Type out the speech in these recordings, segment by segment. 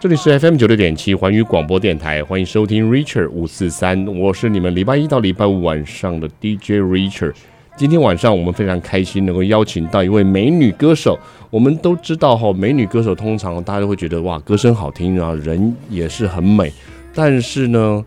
这里是 FM 九六点七环宇广播电台，欢迎收听 Richard 五四三，我是你们礼拜一到礼拜五晚上的 DJ Richard。今天晚上我们非常开心能够邀请到一位美女歌手。我们都知道哈，美女歌手通常大家都会觉得哇，歌声好听啊，人也是很美。但是呢，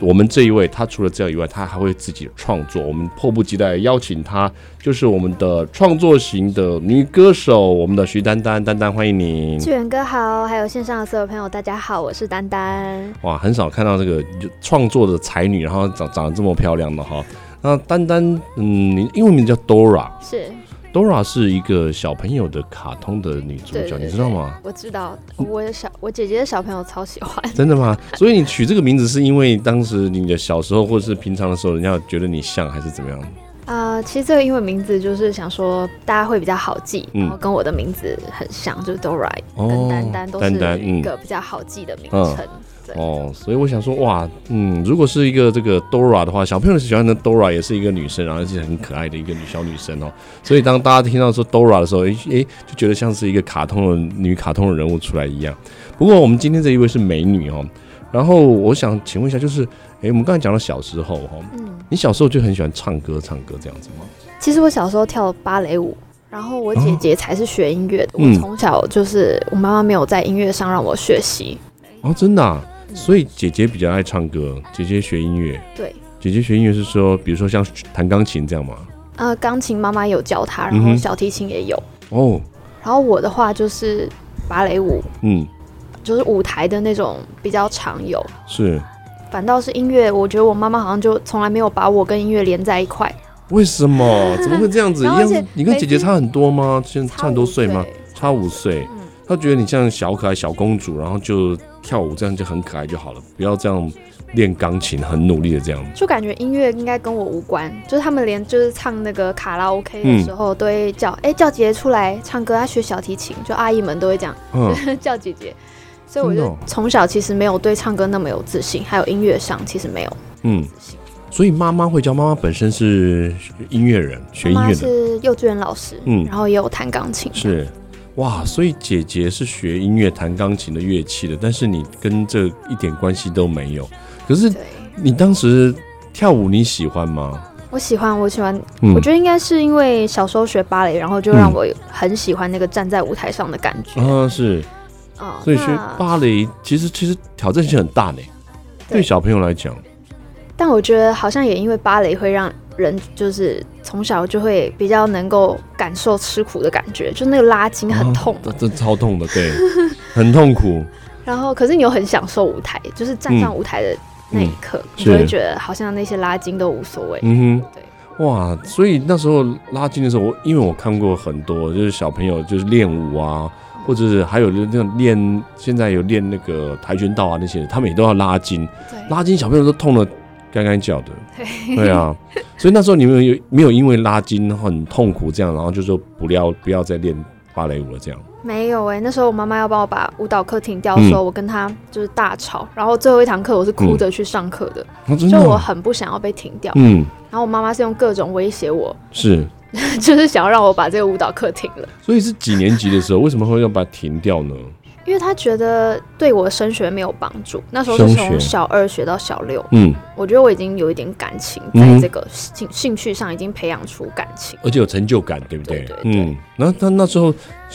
我们这一位她除了这样以外，她还会自己创作。我们迫不及待邀请她，就是我们的创作型的女歌手，我们的徐丹丹。丹丹，欢迎你。志远哥好，还有线上的所有朋友，大家好，我是丹丹。哇，很少看到这个创作的才女，然后长长得这么漂亮的哈。那丹丹，嗯，你英文名字叫 Dora，是。Dora 是一个小朋友的卡通的女主角，对对对，你知道吗？我知道，我小我姐姐的小朋友超喜欢。真的吗？所以你取这个名字是因为当时你的小时候或者是平常的时候，人家觉得你像还是怎么样？啊、呃，其实这个英文名字就是想说大家会比较好记，嗯、然后跟我的名字很像，就是 Dora，跟，丹丹都是一个比较好记的名称。嗯嗯哦，所以我想说，哇，嗯，如果是一个这个 Dora 的话，小朋友喜欢的 Dora 也是一个女生，然后是很可爱的一个女小女生哦。所以当大家听到说 Dora 的时候，诶、欸，就觉得像是一个卡通的女卡通的人物出来一样。不过我们今天这一位是美女哦。然后我想请问一下，就是，诶、欸，我们刚才讲到小时候哈，嗯，你小时候就很喜欢唱歌，唱歌这样子吗？其实我小时候跳芭蕾舞，然后我姐姐才是学音乐的。哦、我从小就是我妈妈没有在音乐上让我学习。哦，真的、啊。所以姐姐比较爱唱歌，姐姐学音乐。对，姐姐学音乐是说，比如说像弹钢琴这样吗？呃，钢琴妈妈有教她，然后小提琴也有。哦、嗯。然后我的话就是芭蕾舞，嗯，就是舞台的那种比较常有。是。反倒是音乐，我觉得我妈妈好像就从来没有把我跟音乐连在一块。为什么？怎么会这样子？一样？你跟姐姐差很多吗？现在差很多岁吗？差五岁。嗯。她觉得你像小可爱小公主，然后就。跳舞这样就很可爱就好了，不要这样练钢琴，很努力的这样。就感觉音乐应该跟我无关，就是他们连就是唱那个卡拉 OK 的时候都会叫哎、嗯欸、叫姐姐出来唱歌，她学小提琴，就阿姨们都会这样、嗯、叫姐姐。所以我就从小其实没有对唱歌那么有自信，还有音乐上其实没有嗯自信。所以妈妈会教，妈妈本身是音乐人，学音乐的，是幼稚园老师，嗯，然后也有弹钢琴，是。哇，所以姐姐是学音乐、弹钢琴的乐器的，但是你跟这一点关系都没有。可是你当时跳舞你喜欢吗？我喜欢，我喜欢。嗯、我觉得应该是因为小时候学芭蕾，然后就让我很喜欢那个站在舞台上的感觉。嗯、啊，是。啊，所以学芭蕾其实其实挑战性很大呢，对，小朋友来讲。但我觉得好像也因为芭蕾会让。人就是从小就会比较能够感受吃苦的感觉，就那个拉筋很痛，啊、这超痛的，对，很痛苦。然后，可是你又很享受舞台，就是站上舞台的那一刻，嗯、你就会觉得好像那些拉筋都无所谓。嗯哼，对，哇，所以那时候拉筋的时候，我因为我看过很多，就是小朋友就是练舞啊，或者是还有那种练，现在有练那个跆拳道啊那些，他们也都要拉筋，对。拉筋小朋友都痛的。干干叫的，对，对啊，所以那时候你们有没有因为拉筋很痛苦这样，然后就说不要不要再练芭蕾舞了这样？没有哎、欸，那时候我妈妈要帮我把舞蹈课停掉的时候，嗯、我跟她就是大吵，然后最后一堂课我是哭着去上课的，就我很不想要被停掉，嗯，然后我妈妈是用各种威胁我，是，就是想要让我把这个舞蹈课停了。所以是几年级的时候，为什么会要把它停掉呢？因为他觉得对我的升学没有帮助，那时候是从小二学到小六，嗯，我觉得我已经有一点感情，在这个兴兴趣上已经培养出感情，而且有成就感，对不对？对对对。嗯，那那那时候，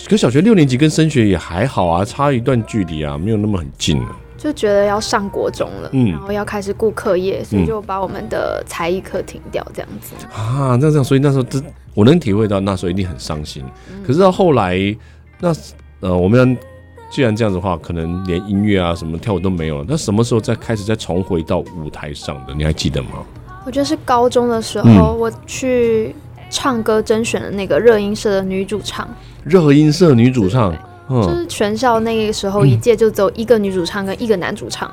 可小学六年级跟升学也还好啊，差一段距离啊，没有那么很近了，就觉得要上国中了，嗯，然后要开始顾课业，所以就把我们的才艺课停掉，这样子啊，那这样，所以那时候真我能体会到，那时候一定很伤心。嗯、可是到后来，那呃，我们。既然这样子的话，可能连音乐啊、什么跳舞都没有了。那什么时候再开始再重回到舞台上的？你还记得吗？我觉得是高中的时候，嗯、我去唱歌甄选的那个热音社的女主唱。热音社女主唱，嗯、就是全校那个时候一届就只有一个女主唱跟一个男主唱。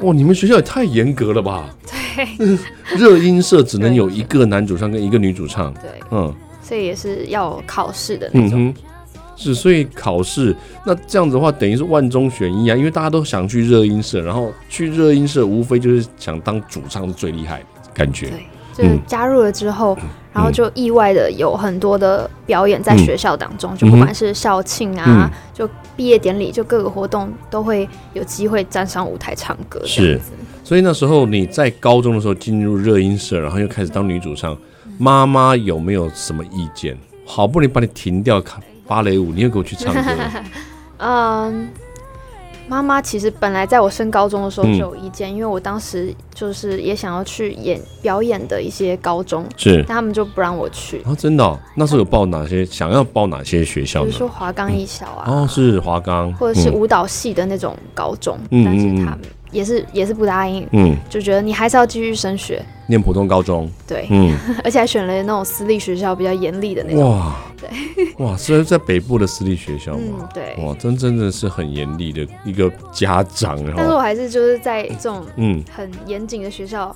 哇，你们学校也太严格了吧？对，热音社只能有一个男主唱跟一个女主唱。对，嗯，所以也是要考试的那种。嗯是，所以考试那这样子的话，等于是万中选一啊，因为大家都想去热音社，然后去热音社无非就是想当主唱是最厉害的感觉。对，就是加入了之后，嗯、然后就意外的有很多的表演在学校当中，嗯、就不管是校庆啊，嗯、就毕业典礼，就各个活动都会有机会站上舞台唱歌。是，所以那时候你在高中的时候进入热音社，然后又开始当女主唱，妈妈有没有什么意见？好不容易把你停掉看芭蕾舞，你又给我去唱歌。嗯，妈妈其实本来在我升高中的时候就有意见，嗯、因为我当时就是也想要去演表演的一些高中，是，但他们就不让我去。啊，真的、哦？那时候有报哪些？想要报哪些学校？比如说华冈艺小啊，哦，是华冈，或者是舞蹈系的那种高中，嗯、但是他们也是也是不答应，嗯，就觉得你还是要继续升学。念普通高中，对，嗯，而且还选了那种私立学校，比较严厉的那种。哇，对，哇，虽然在北部的私立学校嘛，嗯，对，哇，真真的是很严厉的一个家长。但是我还是就是在这种嗯很严谨的学校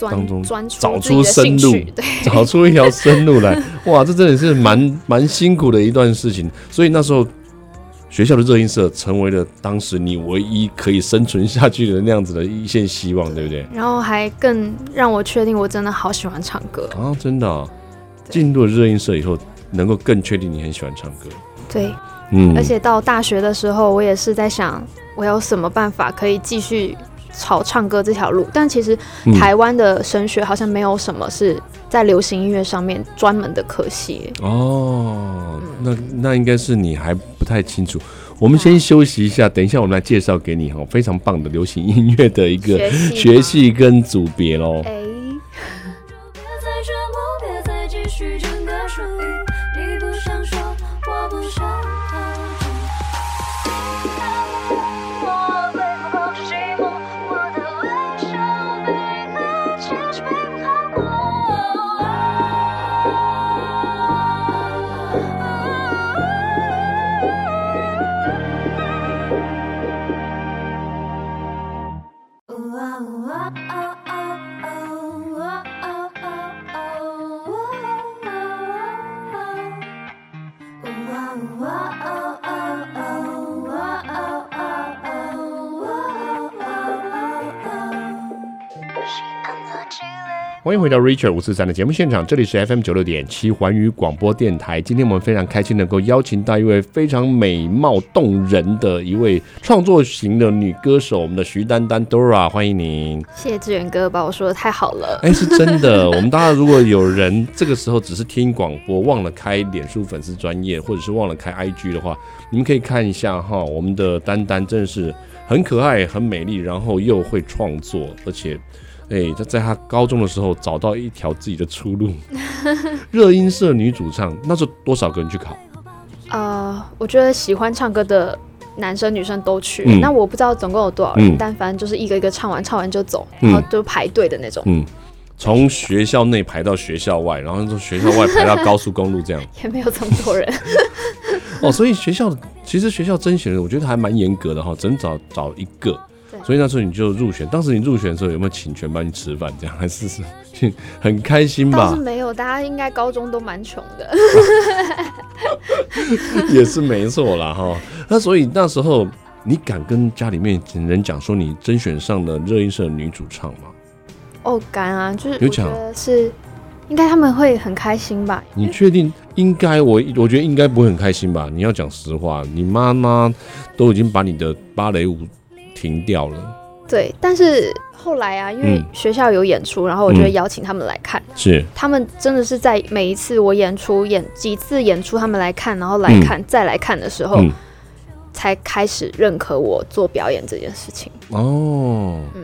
当中钻出找出生路，对，找出一条生路来。哇，这真的是蛮蛮辛苦的一段事情。所以那时候。学校的热音社成为了当时你唯一可以生存下去的那样子的一线希望，对不对？然后还更让我确定我真的好喜欢唱歌啊！真的、哦，进入了热音社以后，能够更确定你很喜欢唱歌。对，嗯，而且到大学的时候，我也是在想，我有什么办法可以继续朝唱歌这条路？但其实台湾的神学好像没有什么是在流行音乐上面专门的科系哦。那那应该是你还不太清楚。我们先休息一下，等一下我们来介绍给你哈，非常棒的流行音乐的一个学系跟组别喽。欸欢迎回到 Richard 五四三的节目现场，这里是 FM 九六点七环宇广播电台。今天我们非常开心能够邀请到一位非常美貌动人的一位创作型的女歌手，我们的徐丹丹 Dora，欢迎您。谢谢志远哥把我说的太好了。哎，是真的。我们大家如果有人这个时候只是听广播，忘了开脸书粉丝专业，或者是忘了开 IG 的话，你们可以看一下哈，我们的丹丹真的是很可爱、很美丽，然后又会创作，而且。哎，他在他高中的时候找到一条自己的出路，热音社女主唱，那时候多少个人去考？呃，我觉得喜欢唱歌的男生女生都去，嗯、那我不知道总共有多少人，嗯、但反正就是一个一个唱完，唱完就走，然后就排队的那种。嗯，从学校内排到学校外，然后从学校外排到高速公路，这样 也没有这么多人。哦，所以学校其实学校甄选的，我觉得还蛮严格的哈，只能找找一个。所以那时候你就入选，当时你入选的时候有没有请全班去吃饭？这样还是是很开心吧？倒是没有，大家应该高中都蛮穷的。也是没错啦哈。那所以那时候你敢跟家里面人讲说你甄选上了热音社的女主唱吗？哦，敢啊，就是我觉得是应该他们会很开心吧？你确定？应该我我觉得应该不会很开心吧？你要讲实话，你妈妈都已经把你的芭蕾舞。停掉了，对，但是后来啊，因为学校有演出，嗯、然后我就会邀请他们来看，是。他们真的是在每一次我演出演几次演出，他们来看，然后来看、嗯、再来看的时候，嗯、才开始认可我做表演这件事情。哦，嗯，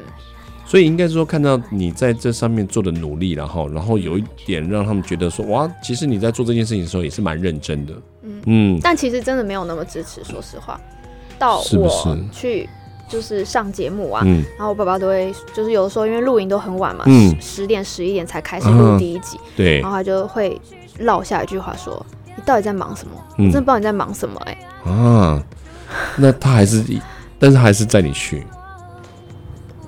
所以应该说看到你在这上面做的努力，然后然后有一点让他们觉得说，哇，其实你在做这件事情的时候也是蛮认真的，嗯。嗯，但其实真的没有那么支持，说实话，到我去。就是上节目啊，嗯、然后我爸爸都会，就是有的时候因为录影都很晚嘛，嗯、十点十一点才开始录第一集，啊、对，然后他就会落下一句话说：“你到底在忙什么？嗯、我真的不知道你在忙什么、欸。”哎，啊，那他还是，但是还是带你去，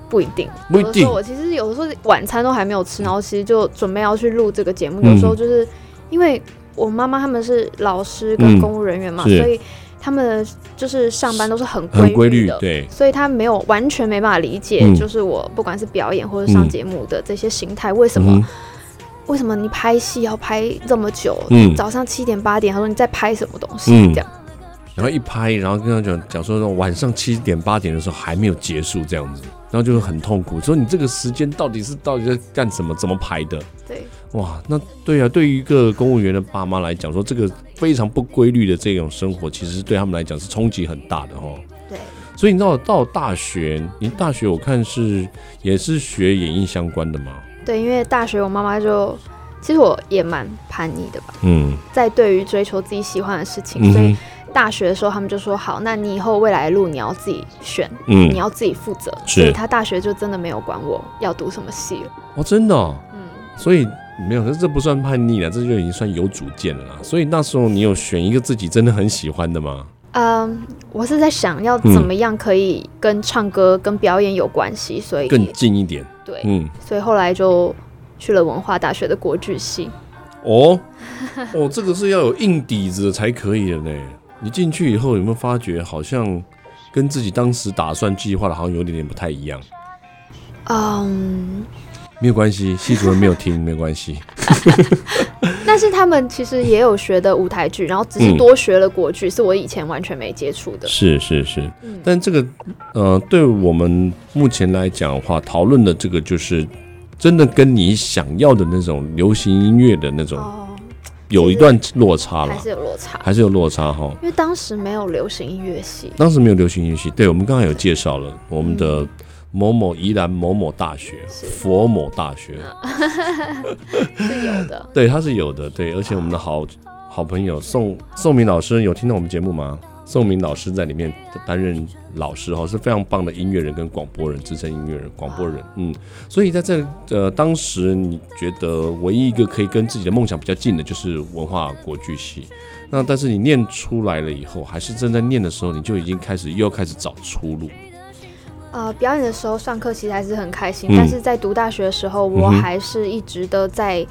不一定，不一定。我其实有的时候晚餐都还没有吃，然后其实就准备要去录这个节目，嗯、有时候就是因为我妈妈他们是老师跟公务人员嘛，嗯、所以他们就是上班都是很很规律的，对，所以他没有完全没办法理解，嗯、就是我不管是表演或者上节目的这些形态，为什么、嗯、为什么你拍戏要拍这么久？嗯，早上七点八点，他说你在拍什么东西？嗯、这样。然后一拍，然后跟他讲讲说，晚上七点八点的时候还没有结束这样子，然后就是很痛苦，说你这个时间到底是到底在干什么？怎么排的？对，哇，那对啊，对于一个公务员的爸妈来讲，说这个非常不规律的这种生活，其实对他们来讲是冲击很大的哦。对，所以你知道到大学，你大学我看是也是学演艺相关的吗？对，因为大学我妈妈就其实我也蛮叛逆的吧，嗯，在对于追求自己喜欢的事情，所以。大学的时候，他们就说好，那你以后未来的路你要自己选，嗯，你要自己负责。所以他大学就真的没有管我要读什么系了。哦，真的哦？嗯，所以没有，这这不算叛逆了，这就已经算有主见了啦。所以那时候你有选一个自己真的很喜欢的吗？嗯，我是在想要怎么样可以跟唱歌、跟表演有关系，所以更近一点。对，嗯，所以后来就去了文化大学的国剧系。哦，哦，这个是要有硬底子才可以的呢。你进去以后有没有发觉，好像跟自己当时打算计划的，好像有点点不太一样？嗯，没有关系，系主任没有听，没有关系。但是他们其实也有学的舞台剧，然后只是多学了国剧，嗯、是我以前完全没接触的。是是是，嗯、但这个呃，对我们目前来讲的话，讨论的这个就是真的跟你想要的那种流行音乐的那种。哦有一段落差了，还是有落差，还是有落差哈。因为当时没有流行音乐系，当时没有流行音乐系。对，我们刚刚有介绍了我们的某某宜兰某某大学，佛某大学 是有的。对，他是有的。对，而且我们的好好朋友宋宋明老师有听到我们节目吗？宋明老师在里面担任老师哈，是非常棒的音乐人跟广播人，资深音乐人、广播人。嗯，所以在这呃当时，你觉得唯一一个可以跟自己的梦想比较近的，就是文化国剧系。那但是你念出来了以后，还是正在念的时候，你就已经开始又要开始找出路。呃，表演的时候上课其实还是很开心，嗯、但是在读大学的时候，我还是一直都在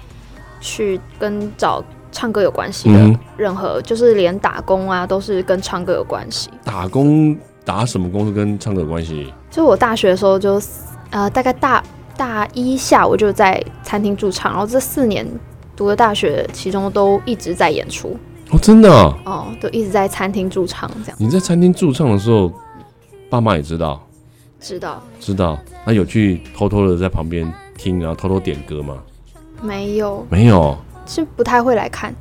去跟找。唱歌有关系的任何，嗯、就是连打工啊，都是跟唱歌有关系。打工打什么工都跟唱歌有关系。就我大学的时候就，就呃，大概大大一下，我就在餐厅驻唱，然后这四年读的大学，其中都一直在演出。哦，真的？哦，都一直在餐厅驻唱这样。你在餐厅驻唱的时候，爸妈也知道？知道。知道。那有去偷偷的在旁边听，然后偷偷点歌吗？没有。没有。是不太会来看，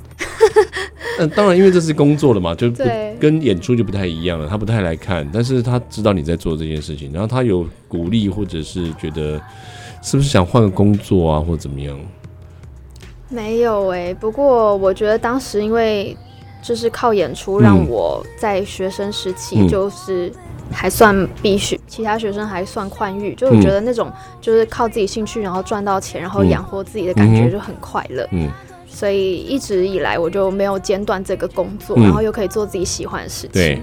嗯，当然，因为这是工作了嘛，就不跟演出就不太一样了。他不太来看，但是他知道你在做这件事情，然后他有鼓励，或者是觉得是不是想换个工作啊，或者怎么样？没有哎、欸，不过我觉得当时因为就是靠演出让我在学生时期就是。还算必须其他学生还算宽裕，就我觉得那种就是靠自己兴趣，然后赚到钱，然后养活自己的感觉就很快乐。嗯，所以一直以来我就没有间断这个工作，然后又可以做自己喜欢的事情。对，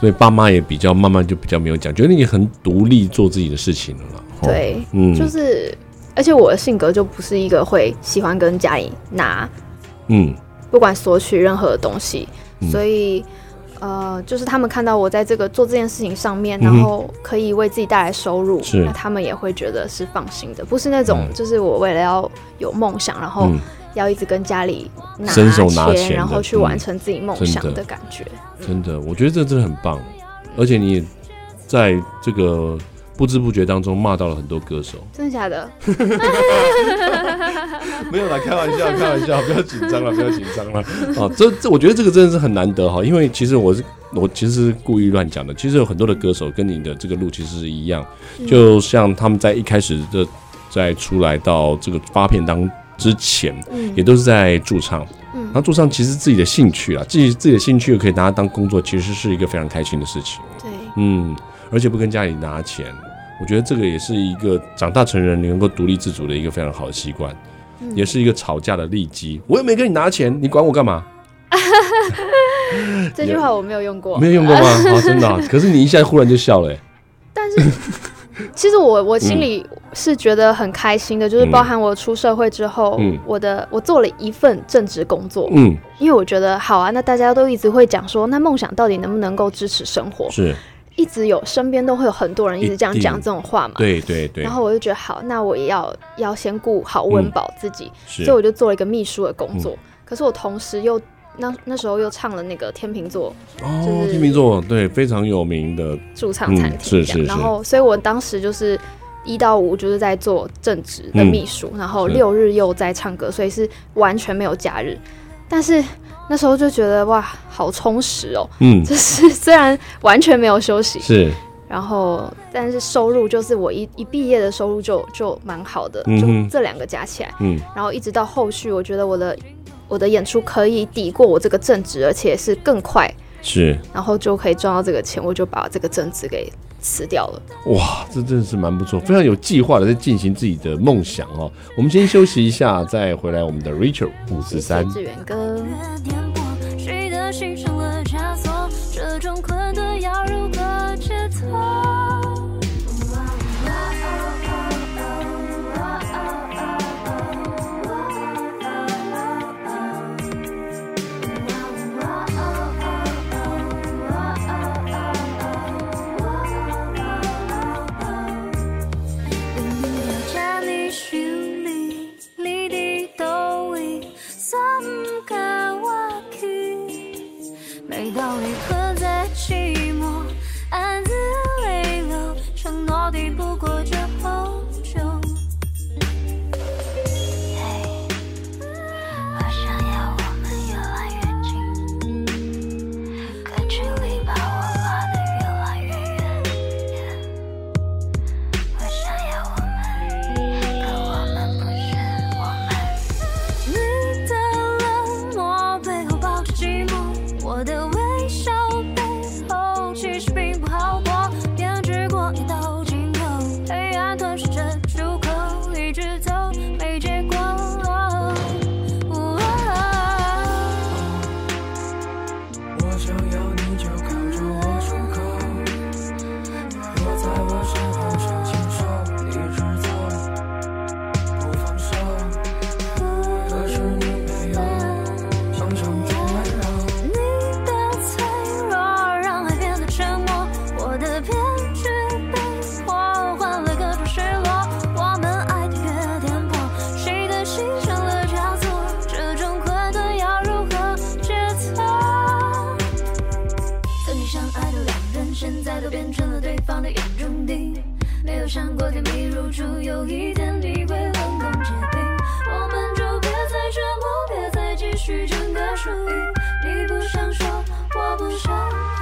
所以爸妈也比较慢慢就比较没有讲，觉得你很独立做自己的事情了。对，嗯，就是而且我的性格就不是一个会喜欢跟家里拿，嗯，不管索取任何的东西，所以。呃，就是他们看到我在这个做这件事情上面，然后可以为自己带来收入，嗯、那他们也会觉得是放心的，不是那种就是我为了要有梦想，然后要一直跟家里拿钱，伸手拿钱，然后去完成自己梦想的感觉。真的，我觉得这真的很棒，而且你在这个。不知不觉当中骂到了很多歌手，真的假的？没有啦，开玩笑，开玩笑，不要紧张了，不要紧张了。哦，这这，我觉得这个真的是很难得哈，因为其实我是我其实是故意乱讲的。其实有很多的歌手跟你的这个路其实是一样，嗯、就像他们在一开始的在出来到这个发片当之前，嗯、也都是在驻唱。嗯，然后驻唱其实自己的兴趣啊，自己自己的兴趣又可以拿它当工作，其实是一个非常开心的事情。对，嗯。而且不跟家里拿钱，我觉得这个也是一个长大成人你能够独立自主的一个非常好的习惯，嗯、也是一个吵架的利基。我又没跟你拿钱，你管我干嘛？这句话我没有用过，没有用过吗？啊，真的、啊？可是你一下忽然就笑了、欸。但是其实我我心里是觉得很开心的，嗯、就是包含我出社会之后，嗯、我的我做了一份正职工作，嗯，因为我觉得好啊，那大家都一直会讲说，那梦想到底能不能够支持生活？是，一直有身边都会有很多人一直这样讲这种话嘛，对对对。然后我就觉得好，那我也要要先顾好温饱自己，嗯、所以我就做了一个秘书的工作。嗯、可是我同时又。那那时候又唱了那个天秤座哦，天秤座对，非常有名的驻唱餐厅，嗯，是是是。然后，所以我当时就是一到五就是在做正职的秘书，嗯，然后六日又在唱歌，所以是完全没有假日。但是那时候就觉得哇，好充实哦，嗯，就是虽然完全没有休息，是，然后但是收入就是我一一毕业的收入就就蛮好的，嗯，就这两个加起来，嗯，然后一直到后续，我觉得我的。我的演出可以抵过我这个正职，而且是更快，是，然后就可以赚到这个钱，我就把这个正职给辞掉了。哇，这真的是蛮不错，非常有计划的在进行自己的梦想哦。我们先休息一下，再回来我们的 Richard 五十三。志远哥。想过甜蜜如初有一天你会冷冻结冰。我们就别再折磨别再继续整个输赢你不想说我不想。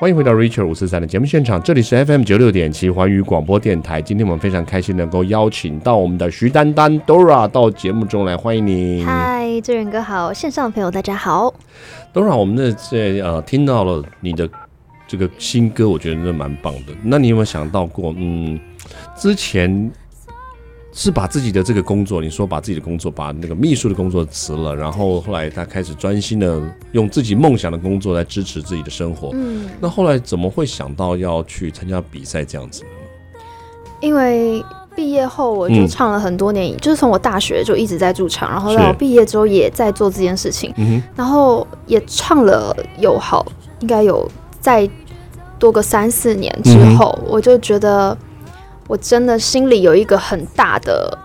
欢迎回到 Richard 五四三的节目现场，这里是 FM 九六点七环宇广播电台。今天我们非常开心能够邀请到我们的徐丹丹 Dora 到节目中来，欢迎你。嗨，志远哥好，线上的朋友大家好。Dora，我们的这呃听到了你的这个新歌，我觉得真的蛮棒的。那你有没有想到过，嗯，之前？是把自己的这个工作，你说把自己的工作，把那个秘书的工作辞了，然后后来他开始专心的用自己梦想的工作来支持自己的生活。嗯，那后来怎么会想到要去参加比赛这样子呢？因为毕业后我就唱了很多年，嗯、就是从我大学就一直在驻唱，然后到毕业之后也在做这件事情，嗯、然后也唱了有好应该有再多个三四年之后，嗯、我就觉得。我真的心里有一个很大的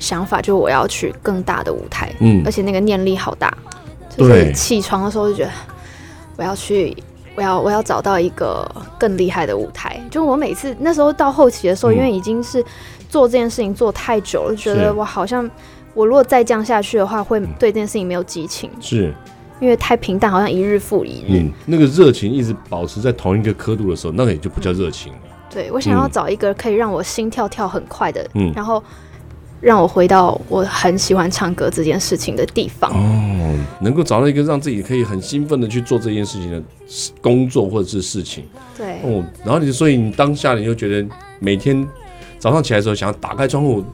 想法，就是我要去更大的舞台，嗯，而且那个念力好大，就是起床的时候就觉得我要去，我要我要找到一个更厉害的舞台。就我每次那时候到后期的时候，因为已经是做这件事情做太久了，觉得我好像我如果再这样下去的话，会对这件事情没有激情。是。因为太平淡，好像一日复一日。嗯，那个热情一直保持在同一个刻度的时候，那个也就不叫热情了。对，我想要找一个可以让我心跳跳很快的，嗯，然后让我回到我很喜欢唱歌这件事情的地方。哦，能够找到一个让自己可以很兴奋的去做这件事情的工作或者是事情。对。哦，然后你所以你当下你就觉得每天早上起来的时候，想要打开窗户。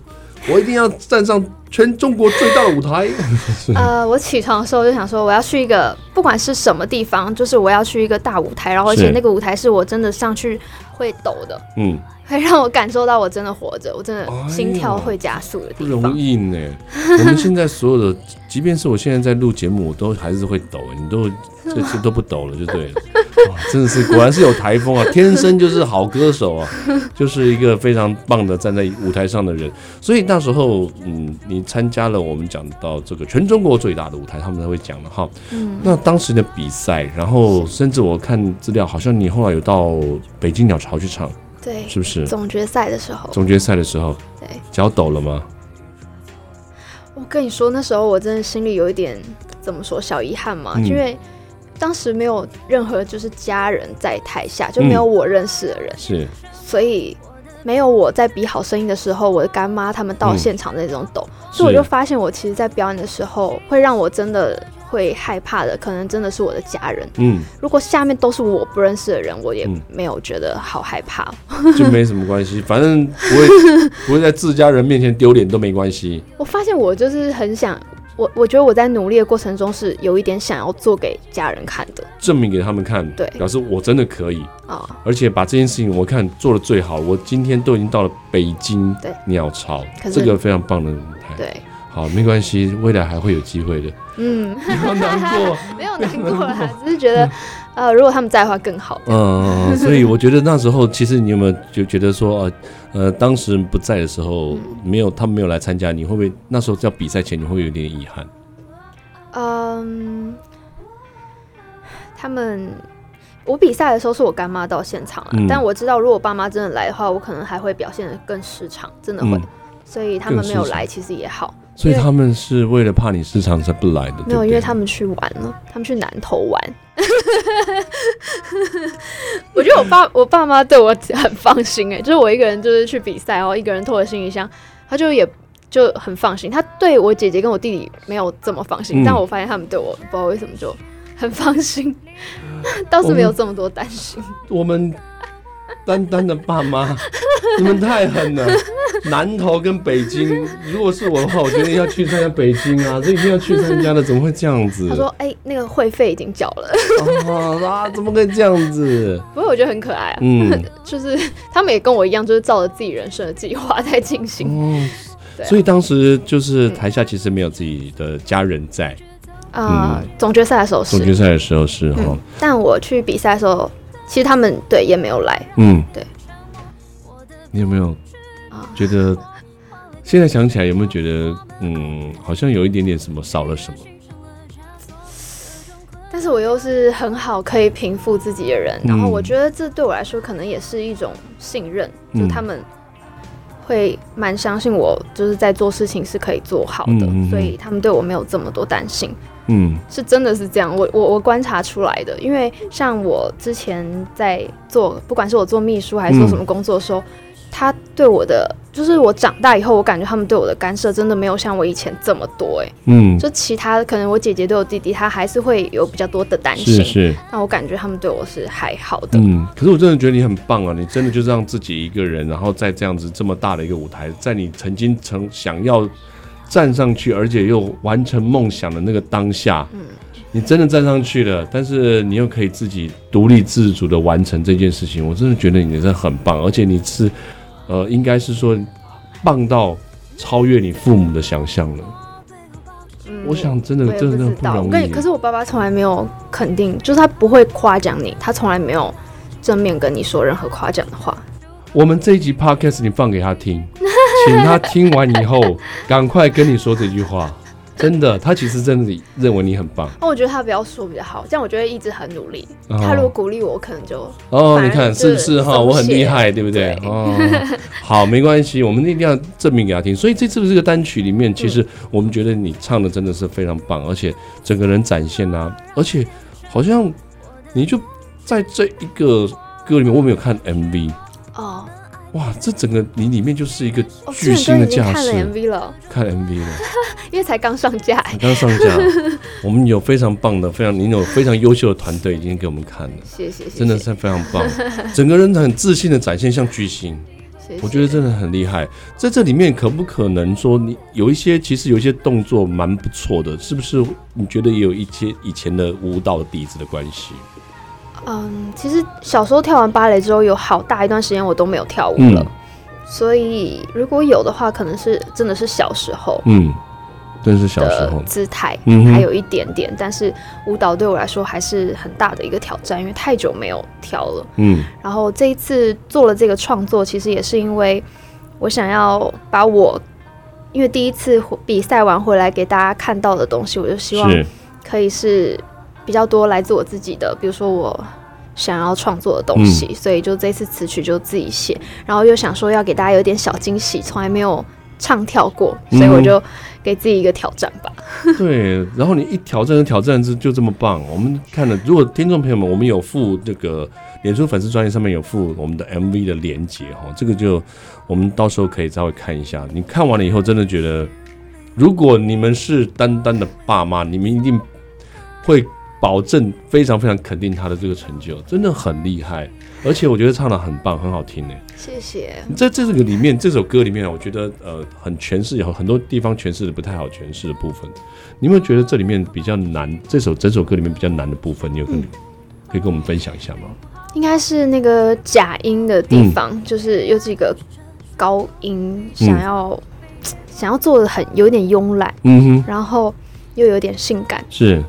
我一定要站上全中国最大的舞台。呃，我起床的时候就想说，我要去一个不管是什么地方，就是我要去一个大舞台，然后而且那个舞台是我真的上去会抖的，嗯，会让我感受到我真的活着，我真的心跳会加速的地方。不容易呢。我们现在所有的，即便是我现在在录节目，我都还是会抖，你都这次都不抖了，就对了。哇，真的是果然是有台风啊！天生就是好歌手啊，就是一个非常棒的站在舞台上的人。所以那时候，嗯，你参加了我们讲到这个全中国最大的舞台，他们才会讲的哈。嗯。那当时的比赛，然后甚至我看资料，好像你后来有到北京鸟巢去唱，对，是不是？总决赛的时候。总决赛的时候，对，脚抖了吗？我跟你说，那时候我真的心里有一点怎么说小遗憾嘛，嗯、因为。当时没有任何就是家人在台下，就没有我认识的人，嗯、是，所以没有我在比好声音的时候，我的干妈他们到现场的那种抖，嗯、所以我就发现我其实，在表演的时候，会让我真的会害怕的，可能真的是我的家人。嗯，如果下面都是我不认识的人，我也没有觉得好害怕，就没什么关系，反正不会 不会在自家人面前丢脸都没关系。我发现我就是很想。我我觉得我在努力的过程中是有一点想要做给家人看的，证明给他们看，对，表示我真的可以。啊，哦、而且把这件事情我看做的最好。我今天都已经到了北京鸟巢，这个非常棒的舞台，对，好，没关系，未来还会有机会的。嗯，不要难过，没有难过啦，只是觉得。呃，如果他们在的话更好。嗯，所以我觉得那时候，其实你有没有就觉得说，呃，呃当时不在的时候，没有他们没有来参加，你会不会那时候在比赛前你会有点遗憾？嗯，他们我比赛的时候是我干妈到现场了，嗯、但我知道如果爸妈真的来的话，我可能还会表现的更失常，真的会。嗯、所以他们没有来，其实也好。所以他们是为了怕你失常才不来的，没有，因为他们去玩了，他们去南投玩。我觉得我爸我爸妈对我很放心哎，就是我一个人就是去比赛，然后一个人拖着行李箱，他就也就很放心。他对我姐姐跟我弟弟没有这么放心，嗯、但我发现他们对我不知道为什么就很放心，倒是没有这么多担心。我们。丹丹的爸妈，你们太狠了！南投跟北京，如果是我的话，我觉得要去参加北京啊，这一定要去参加的，怎么会这样子？他说：“哎、欸，那个会费已经缴了。哦 ”啊，怎么可以这样子？不过我觉得很可爱啊，嗯，就是他们也跟我一样，就是照着自己人生的计划在进行。嗯，啊、所以当时就是台下其实没有自己的家人在啊。嗯、总决赛的时候是，总决赛的时候是哈、嗯，但我去比赛的时候。其实他们对也没有来，嗯，对。你有没有觉得？现在想起来有没有觉得，嗯，好像有一点点什么少了什么？但是我又是很好可以平复自己的人，嗯、然后我觉得这对我来说可能也是一种信任，嗯、就他们会蛮相信我，就是在做事情是可以做好的，所以他们对我没有这么多担心。嗯，是真的是这样，我我我观察出来的，因为像我之前在做，不管是我做秘书还是做什么工作的时候，嗯、他对我的，就是我长大以后，我感觉他们对我的干涉真的没有像我以前这么多，哎，嗯，就其他可能我姐姐对我弟弟，他还是会有比较多的担心，是是，但我感觉他们对我是还好的，嗯，可是我真的觉得你很棒啊，你真的就是让自己一个人，然后在这样子这么大的一个舞台，在你曾经曾想要。站上去，而且又完成梦想的那个当下，嗯，你真的站上去了，但是你又可以自己独立自主的完成这件事情，我真的觉得你真的很棒，而且你是，呃，应该是说棒到超越你父母的想象了。嗯，我想真的真的不容易。可是我爸爸从来没有肯定，就是他不会夸奖你，他从来没有正面跟你说任何夸奖的话。我们这一集 podcast 你放给他听。请他听完以后，赶快跟你说这句话。真的，他其实真的认为你很棒。那我觉得他不要说比较好，这样我觉得一直很努力。哦、他如果鼓励我，我可能就哦，你看是不是哈？我很厉害，对不对？对哦，好，没关系，我们一定要证明给他听。所以这次这个单曲里面，其实我们觉得你唱的真的是非常棒，而且整个人展现啊，而且好像你就在这一个歌里面，我没有看 MV 哦。哇，这整个你里面就是一个巨星的架势。看了 MV 了，看 MV 了，因为才刚上架。刚上架，我们有非常棒的、非常您有非常优秀的团队已经给我们看了。谢谢，真的是非常棒，整个人很自信的展现，像巨星。我觉得真的很厉害。在这里面，可不可能说你有一些，其实有一些动作蛮不错的，是不是？你觉得也有一些以前的舞蹈底子的关系？嗯，其实小时候跳完芭蕾之后，有好大一段时间我都没有跳舞了，嗯、所以如果有的话，可能是真的是小时候，嗯，真的是小时候。姿态还有一点点，嗯、但是舞蹈对我来说还是很大的一个挑战，因为太久没有跳了，嗯，然后这一次做了这个创作，其实也是因为我想要把我因为第一次比赛完回来给大家看到的东西，我就希望可以是。比较多来自我自己的，比如说我想要创作的东西，嗯、所以就这次词曲就自己写，然后又想说要给大家有点小惊喜，从来没有唱跳过，所以我就给自己一个挑战吧。嗯、对，然后你一挑战，挑战就就这么棒。我们看了，如果听众朋友们，我们有附这个脸书粉丝专页上面有附我们的 MV 的连接哈，这个就我们到时候可以稍微看一下。你看完了以后，真的觉得，如果你们是丹丹的爸妈，你们一定会。保证非常非常肯定他的这个成就，真的很厉害，而且我觉得唱的很棒，很好听呢。谢谢。在这个里面，这首歌里面，我觉得呃，很诠释有很多地方诠释的不太好诠释的部分。你有没有觉得这里面比较难？这首整首歌里面比较难的部分，你有可能可以跟我们分享一下吗？应该是那个假音的地方，嗯、就是有几个高音想要、嗯、想要做的很有点慵懒，嗯哼，然后又有点性感，是。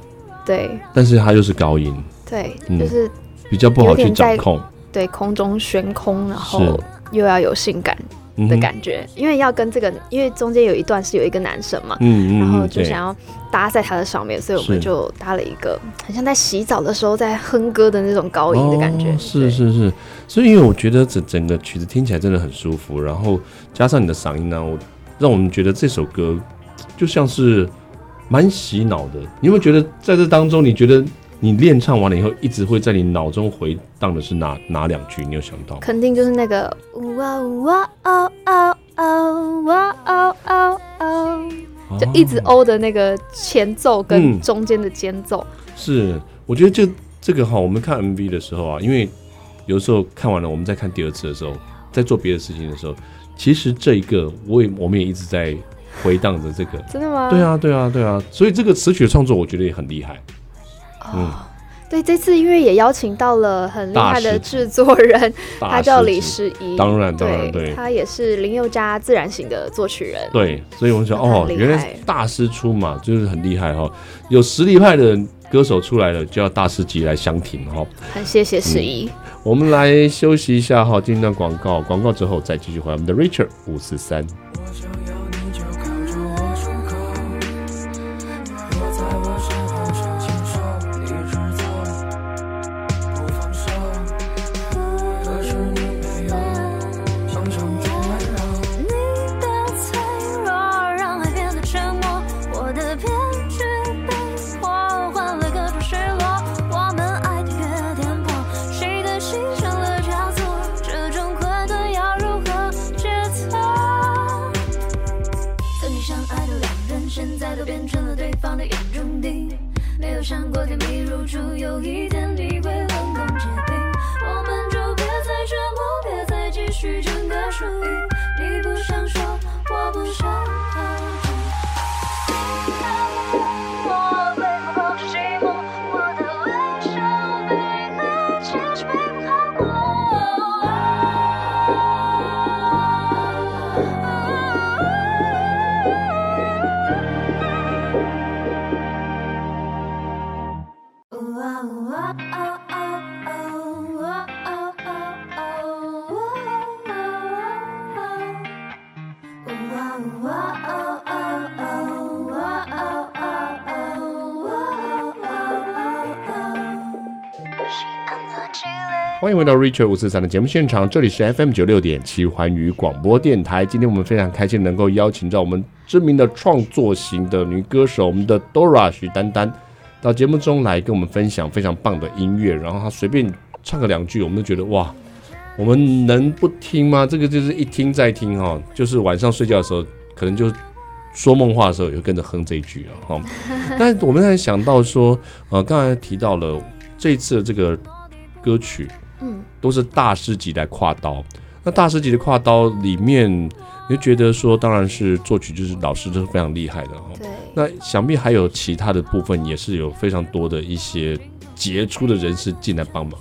对，但是它又是高音，对，就是比较不好去掌控。对，空中悬空，然后又要有性感的感觉，因为要跟这个，因为中间有一段是有一个男生嘛，嗯嗯，然后就想要搭在他的上面，所以我们就搭了一个很像在洗澡的时候在哼歌的那种高音的感觉。是是是，所以因为我觉得整整个曲子听起来真的很舒服，然后加上你的嗓音呢，我让我们觉得这首歌就像是。蛮洗脑的，你有没有觉得在这当中，你觉得你练唱完了以后，一直会在你脑中回荡的是哪哪两句？你有想到？肯定就是那个哇哇哦哦哦哇哦哦哦，就一直哦的那个前奏跟中间的间奏。是，我觉得就这个哈，我们看 MV 的时候啊，因为有时候看完了，我们再看第二次的时候，在做别的事情的时候，其实这一个我也我们也一直在。回荡着这个，真的吗？对啊，对啊，对啊，所以这个词曲的创作，我觉得也很厉害。哦、嗯，对，这次因为也邀请到了很厉害的制作人，他叫李诗怡，当然，当然，对，他也是林宥嘉自然型的作曲人。对，所以我们想，哦，原来大师出马就是很厉害哈、哦，有实力派的歌手出来了，就要大师级来相挺哈。很谢谢十一、嗯。我们来休息一下哈，进一段广告，广告之后再继续回来我们的 Richard 五四三。欢迎回到 Richard 五四三的节目现场，这里是 FM 九六点七环宇广播电台。今天我们非常开心能够邀请到我们知名的创作型的女歌手，我们的 Dora 许丹丹到节目中来跟我们分享非常棒的音乐。然后她随便唱个两句，我们都觉得哇，我们能不听吗？这个就是一听再听哈，就是晚上睡觉的时候，可能就说梦话的时候也会跟着哼这一句啊哈。但我们才想到说，呃，刚才提到了这一次的这个歌曲。嗯，都是大师级来跨刀。那大师级的跨刀里面，你就觉得说，当然是作曲就是老师都是非常厉害的哈。对。那想必还有其他的部分，也是有非常多的一些杰出的人士进来帮忙。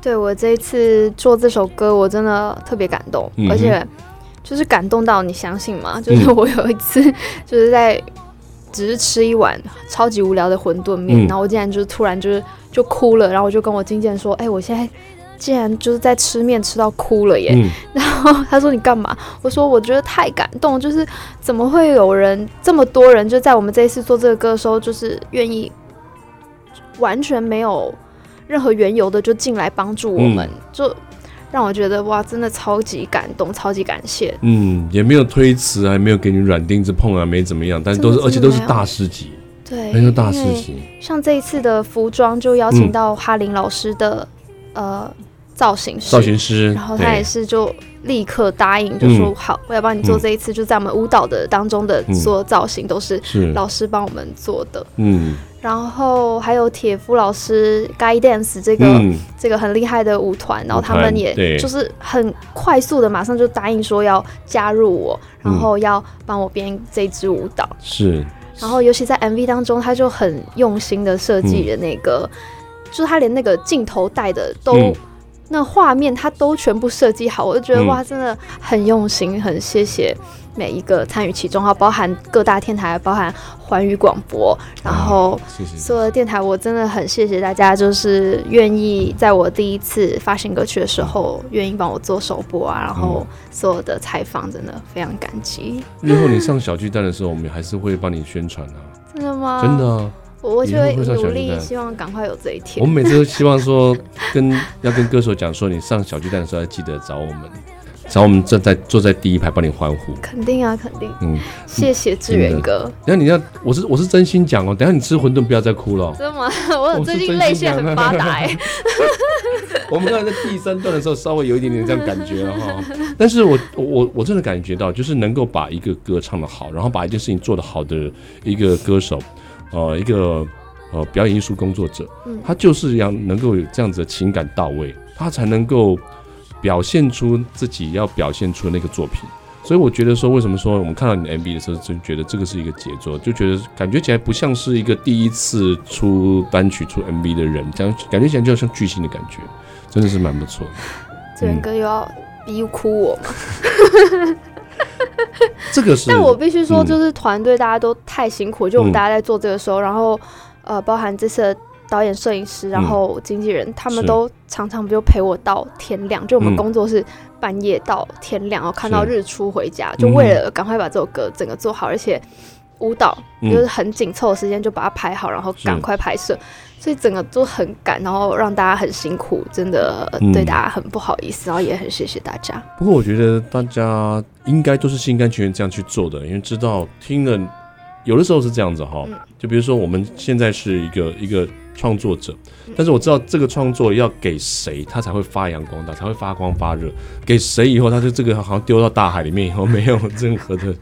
对，我这一次做这首歌，我真的特别感动，嗯、而且就是感动到你相信吗？就是我有一次就是在只是吃一碗超级无聊的馄饨面，嗯、然后我竟然就是突然就是就哭了，然后我就跟我经纪人说：“哎、欸，我现在。”竟然就是在吃面吃到哭了耶！嗯、然后他说：“你干嘛？”我说：“我觉得太感动，就是怎么会有人这么多人就在我们这一次做这个歌的时候，就是愿意完全没有任何缘由的就进来帮助我们，嗯、就让我觉得哇，真的超级感动，超级感谢。嗯，也没有推辞啊，也没有给你软钉子碰啊，没怎么样，但是都是而且都是大师级，对，没有大师级。像这一次的服装就邀请到哈林老师的、嗯、呃。造型师，造型师，然后他也是就立刻答应，就说好，我要帮你做这一次，就在我们舞蹈的当中的所有造型都是老师帮我们做的。嗯，然后还有铁夫老师，Guy Dance 这个这个很厉害的舞团，然后他们也就是很快速的马上就答应说要加入我，然后要帮我编这支舞蹈。是，然后尤其在 MV 当中，他就很用心的设计的那个，就是他连那个镜头带的都。那画面它都全部设计好，我就觉得哇，真的很用心，很谢谢每一个参与其中，哈，包含各大天台，包含环宇广播，然后所有的电台，我真的很谢谢大家，就是愿意在我第一次发行歌曲的时候，愿意帮我做首播啊，然后所有的采访，真的非常感激。日后你上小巨蛋的时候，我们还是会帮你宣传啊。真的吗？真的。我就会努力，希望赶快有这一天。我们每次都希望说，跟要跟歌手讲说，你上小巨蛋的时候要记得找我们，找我们站在坐在第一排帮你欢呼。肯定啊，肯定。嗯，谢谢志远哥。等下你要，我是我是真心讲哦。等下你吃馄饨不要再哭了。真的吗？我最近泪腺很发达哎。我们刚才在第三段的时候，稍微有一点点这样感觉了哈。但是我我我真的感觉到，就是能够把一个歌唱得好，然后把一件事情做得好的一个歌手。呃，一个呃表演艺术工作者，他就是要能够有这样子的情感到位，他才能够表现出自己要表现出的那个作品。所以我觉得说，为什么说我们看到你的 MV 的时候，就觉得这个是一个杰作，就觉得感觉起来不像是一个第一次出单曲出 MV 的人，这样感觉起来就像巨星的感觉，真的是蛮不错的。这个又要逼哭我吗？这个是，但我必须说，就是团队大家都太辛苦，就我们大家在做这个时候，然后呃，包含这次的导演、摄影师，然后经纪人，他们都常常就陪我到天亮，就我们工作是半夜到天亮，然后看到日出回家，就为了赶快把这首歌整个做好，而且舞蹈就是很紧凑的时间就把它排好，然后赶快拍摄。所以整个都很赶，然后让大家很辛苦，真的对大家很不好意思，然后也很谢谢大家。不过我觉得大家应该都是心甘情愿这样去做的，因为知道听了，有的时候是这样子哈。就比如说我们现在是一个一个。创作者，但是我知道这个创作要给谁，他才会发扬光大，才会发光发热。给谁以后，他就这个好像丢到大海里面以后，没有任何的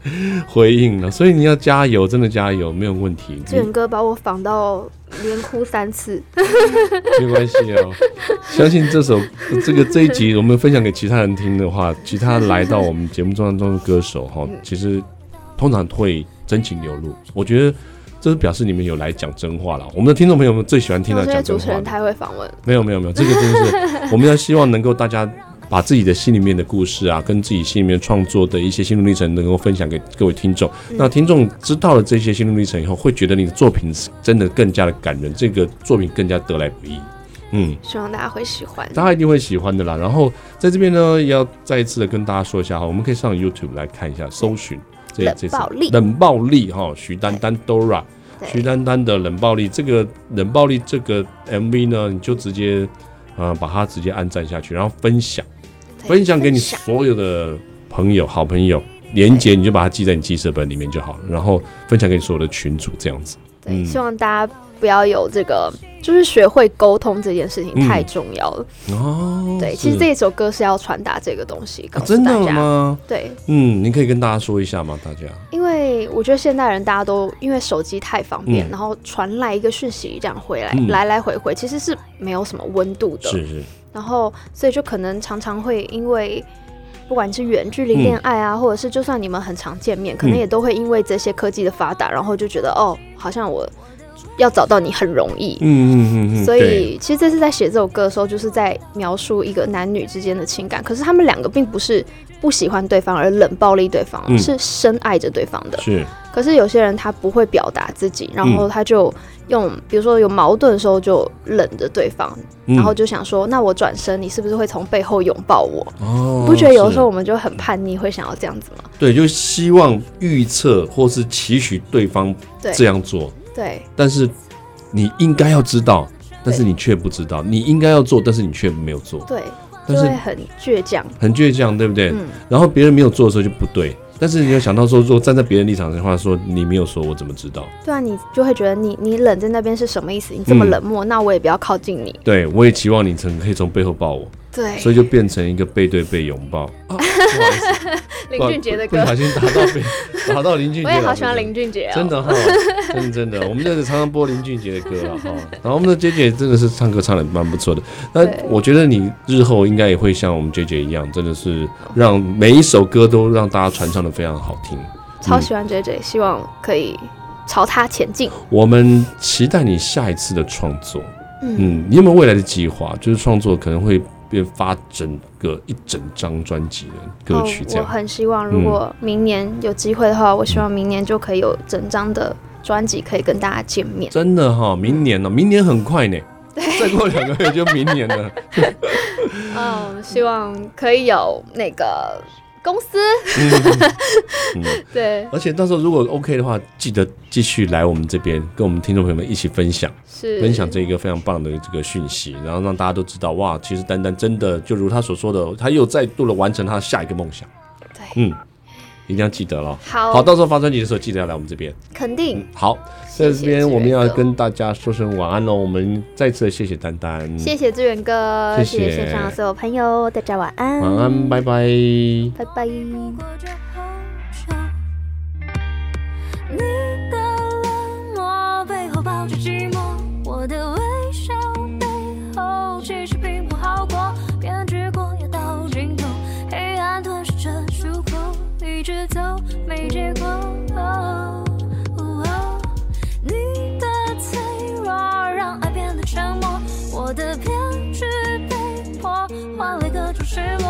回应了。所以你要加油，真的加油，没有问题。志远哥把我仿到连哭三次，没关系哦。相信这首这个这一集我们分享给其他人听的话，其他来到我们节目当中的歌手哈，其实通常会真情流露。我觉得。这是表示你们有来讲真话了。我们的听众朋友们最喜欢听到讲真话。主持人太会访问。没有没有没有，这个真的是我们要希望能够大家把自己的心里面的故事啊，跟自己心里面创作的一些心路历程，能够分享给各位听众。嗯、那听众知道了这些心路历程以后，会觉得你的作品真的更加的感人，这个作品更加得来不易。嗯，希望大家会喜欢。大家一定会喜欢的啦。然后在这边呢，也要再一次的跟大家说一下哈，我们可以上 YouTube 来看一下，搜寻。这这次，冷暴力哈，徐丹丹 Dora，许丹丹的冷暴力，这个冷暴力这个 MV 呢，你就直接呃，把它直接按赞下去，然后分享，分享给你所有的朋友、好朋友，连接你就把它记在你记事本里面就好了，然后分享给你所有的群主，这样子。对，嗯、希望大家不要有这个。就是学会沟通这件事情太重要了、嗯、哦。对，其实这一首歌是要传达这个东西，告诉大家、啊。真的吗？对，嗯，你可以跟大家说一下吗？大家，因为我觉得现代人大家都因为手机太方便，嗯、然后传来一个讯息这样回来、嗯，来来回回，其实是没有什么温度的。是是。然后，所以就可能常常会因为不管是远距离恋爱啊、嗯，或者是就算你们很常见面，可能也都会因为这些科技的发达，然后就觉得哦，好像我。要找到你很容易，嗯嗯嗯嗯，所以其实这次在写这首歌的时候，就是在描述一个男女之间的情感。可是他们两个并不是不喜欢对方而冷暴力对方，嗯、是深爱着对方的。是。可是有些人他不会表达自己，然后他就用，嗯、比如说有矛盾的时候就冷着对方，然后就想说，嗯、那我转身，你是不是会从背后拥抱我？哦，不觉得有时候我们就很叛逆，会想要这样子吗？对，就希望预测或是期许对方这样做。对，但是你应该要知道，但是你却不知道。你应该要做，但是你却没有做。对，但是很倔强，很倔强，对不对？嗯。然后别人没有做的时候就不对，但是你要想到说，如果站在别人立场的话，说你没有说，我怎么知道？对啊，你就会觉得你你冷在那边是什么意思？你这么冷漠，嗯、那我也不要靠近你。对，我也期望你曾可以从背后抱我。对，所以就变成一个背对背拥抱。啊、林俊杰的歌，不小心打到被打到林俊杰。我也好喜欢林俊杰啊、哦，真的哈，真的真的，我们这是常常播林俊杰的歌了哈。然后我们的 J J 真的是唱歌唱的蛮不错的。那我觉得你日后应该也会像我们 J J 一样，真的是让每一首歌都让大家传唱的非常好听。超喜欢 J J，，希望可以朝他前进。我们期待你下一次的创作。嗯，嗯，你有没有未来的计划？就是创作可能会。变发整个一整张专辑的歌曲，这样。我很希望，如果明年有机会的话，我希望明年就可以有整张的专辑可以跟大家见面。真的哈，明年呢？明年很快呢，再过两个月就明年了。嗯，希望可以有那个。公司，嗯，对，而且到时候如果 OK 的话，记得继续来我们这边跟我们听众朋友们一起分享，是。分享这一个非常棒的这个讯息，然后让大家都知道，哇，其实丹丹真的就如他所说的，他又再度的完成他的下一个梦想。对，嗯。一定要记得了，好，好，到时候发专辑的时候记得要来我们这边，肯定。嗯、好，在这边我们要跟大家说声晚安喽。我们再次谢谢丹丹，谢谢志远哥，谢谢。线上的所有朋友，大家晚安，晚安，拜拜，拜拜。一结果，你的脆弱让爱变得沉默，我的偏执被迫换来各种失落。